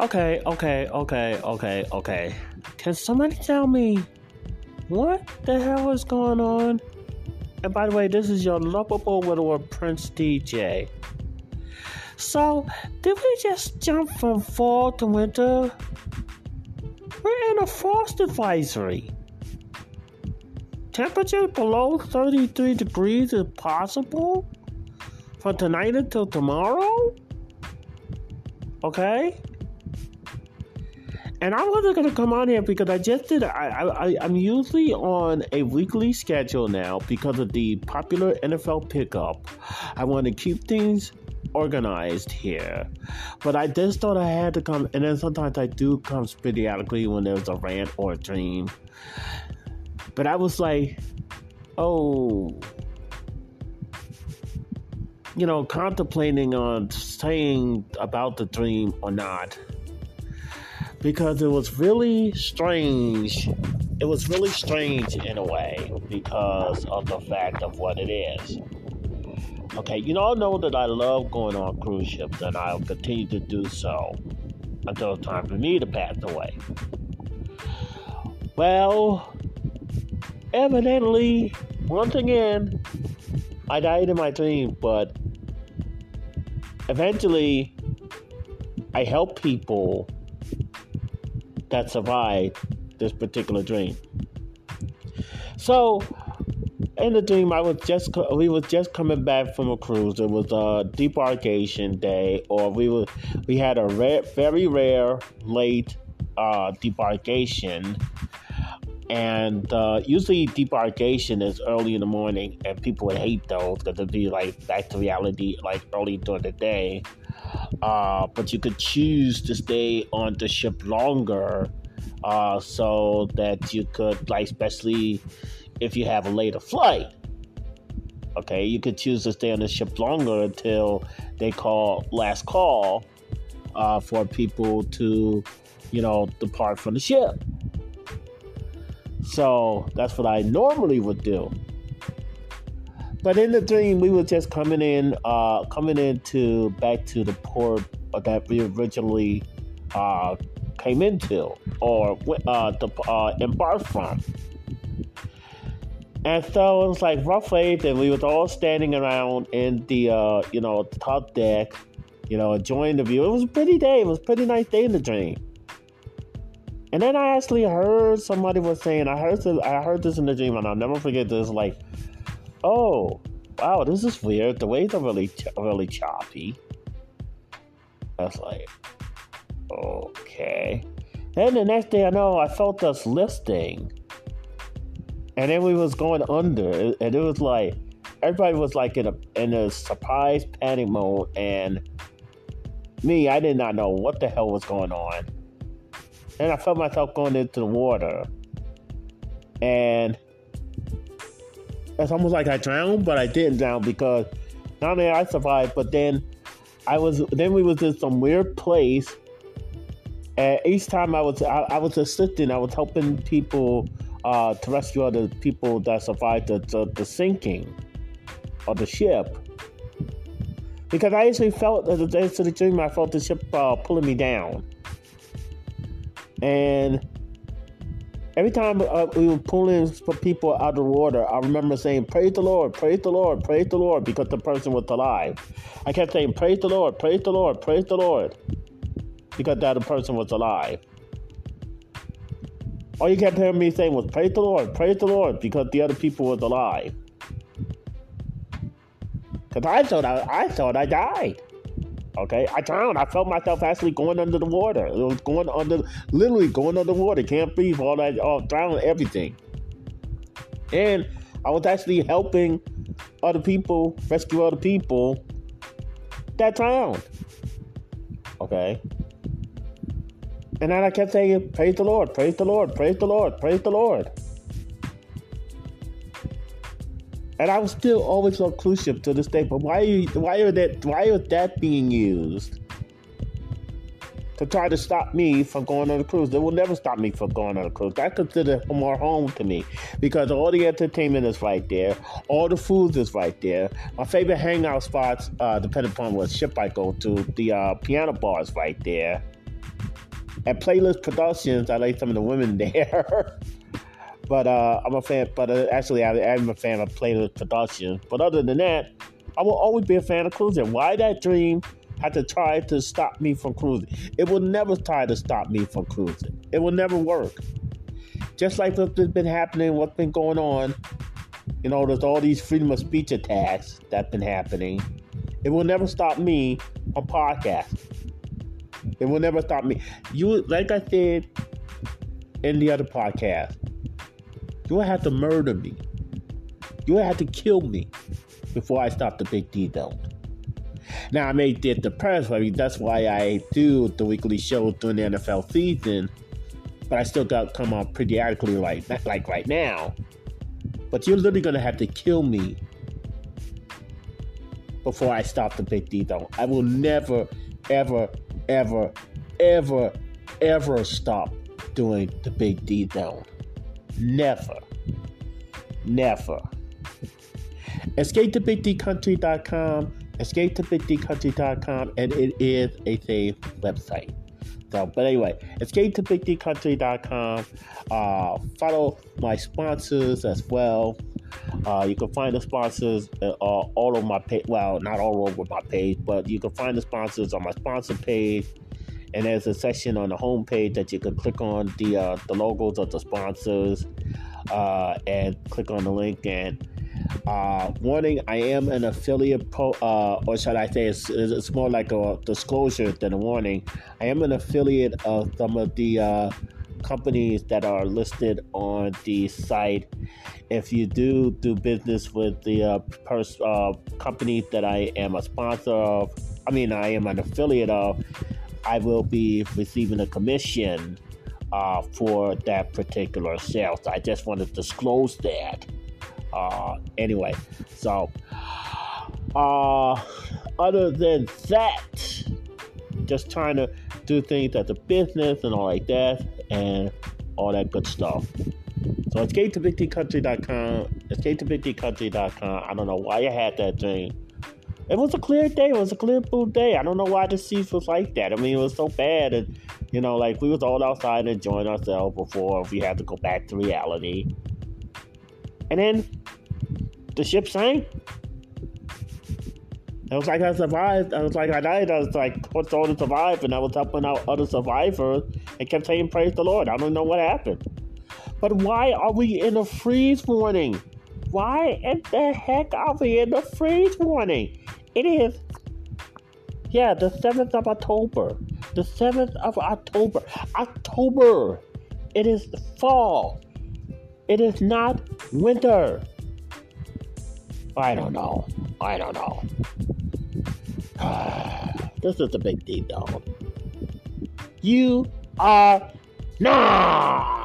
Okay, okay, okay, okay, okay. Can somebody tell me what the hell is going on? And by the way, this is your lovable widower, Prince DJ. So, did we just jump from fall to winter? We're in a frost advisory. Temperature below 33 degrees is possible from tonight until tomorrow? Okay? And I wasn't gonna come on here because I just did. I, I I'm usually on a weekly schedule now because of the popular NFL pickup. I want to keep things organized here, but I just thought I had to come. And then sometimes I do come periodically when there's a rant or a dream. But I was like, oh, you know, contemplating on saying about the dream or not because it was really strange. It was really strange in a way because of the fact of what it is. Okay, you all know that I love going on cruise ships and I'll continue to do so until it's time for me to pass away. Well, evidently, once again, I died in my dream, but eventually I help people that survived this particular dream. So, in the dream, I was just we was just coming back from a cruise. It was a debarkation day, or we were we had a rare, very rare late uh, debarkation, and uh, usually debarkation is early in the morning, and people would hate those because it'd be like back to reality like early during the day. Uh, but you could choose to stay on the ship longer uh, so that you could, like, especially if you have a later flight. Okay, you could choose to stay on the ship longer until they call last call uh, for people to, you know, depart from the ship. So that's what I normally would do. But in the dream, we were just coming in, uh, coming into back to the port that we originally uh, came into or uh, the, uh, embarked from. And so it was like rough eight, and we was all standing around in the uh, you know the top deck, you know, enjoying the view. It was a pretty day. It was a pretty nice day in the dream. And then I actually heard somebody was saying, I heard this, I heard this in the dream, and I'll never forget this. Like, oh, wow, this is weird. The waves are really, really choppy. Was like, okay. Then the next day, I know I felt us lifting, and then we was going under, and it was like everybody was like in a in a surprise panic mode, and me, I did not know what the hell was going on, and I felt myself going into the water, and it's almost like I drowned, but I didn't drown because not only I survived, but then I was then we was in some weird place. And each time I was I, I was assisting, I was helping people uh, to rescue other people that survived the, the, the sinking of the ship. Because I actually felt as a day to the dream, I felt the ship uh, pulling me down, and Every time uh, we were pulling people out of the water, I remember saying, Praise the Lord, praise the Lord, praise the Lord, because the person was alive. I kept saying, Praise the Lord, praise the Lord, praise the Lord, because that person was alive. All you kept hearing me saying was, Praise the Lord, praise the Lord, because the other people was alive. Because I thought I, I thought I died. Okay, I drowned. I felt myself actually going under the water. It was going under, literally going under water. Can't breathe. All that, all drowning, everything. And I was actually helping other people, rescue other people that drowned. Okay. And then I kept saying, Praise the Lord, praise the Lord, praise the Lord, praise the Lord. And I'm still always on cruise ship to this day. But why are you, why are that why is that being used to try to stop me from going on a cruise? It will never stop me from going on a cruise. I consider more home to me because all the entertainment is right there, all the food is right there. My favorite hangout spots, uh, depending upon what ship I go to, the uh, piano bar is right there. At Playlist Productions, I like some of the women there. But uh, I'm a fan. But uh, actually, I, am a fan of Playlist Productions. But other than that, I will always be a fan of cruising. Why that dream had to try to stop me from cruising? It will never try to stop me from cruising. It will never work. Just like what's been happening, what's been going on. You know, there's all these freedom of speech attacks that's been happening. It will never stop me on podcasts. It will never stop me. You, like I said in the other podcast, you will have to murder me. You will have to kill me before I stop the Big D though. Now I may get depressed, I mean that's why I do the weekly show during the NFL season, but I still got come on periodically like like right now. But you're literally gonna have to kill me before I stop the Big D though. I will never, ever, ever, ever, ever stop doing the Big D though. Never. Never. Escape to BigDCountry.com, escape to BigDCountry.com, and it is a safe website. So, but anyway, escape to BigDCountry.com. Uh, follow my sponsors as well. Uh, you can find the sponsors uh, all over my page. Well, not all over my page, but you can find the sponsors on my sponsor page. And there's a section on the homepage that you can click on the uh, the logos of the sponsors uh, and click on the link and uh, warning, I am an affiliate, po- uh, or should I say, it's, it's, more like a disclosure than a warning. I am an affiliate of some of the uh, companies that are listed on the site. If you do do business with the uh, pers- companies that I am a sponsor of, I mean, I am an affiliate of, I will be receiving a commission uh, for that particular sale. So I just want to disclose that. Uh, anyway, so uh, other than that, just trying to do things as a business and all like that, and all that good stuff. So escape to bigdcountry.com. Escape to bigdcountry.com. I don't know why I had that dream. It was a clear day. It was a clear blue day. I don't know why the seas was like that. I mean, it was so bad, and you know, like we was all outside enjoying ourselves before we had to go back to reality. And then the ship sank. It was like I survived. I was like I died. I was like, what's all to survive? And I was helping out other survivors and kept saying, Praise the Lord. I don't know what happened. But why are we in a freeze warning? Why in the heck are we in a freeze warning? It is, yeah, the 7th of October. The 7th of October. October. It is fall. It is not winter. I don't know. I don't know. this is a big deal. You are not.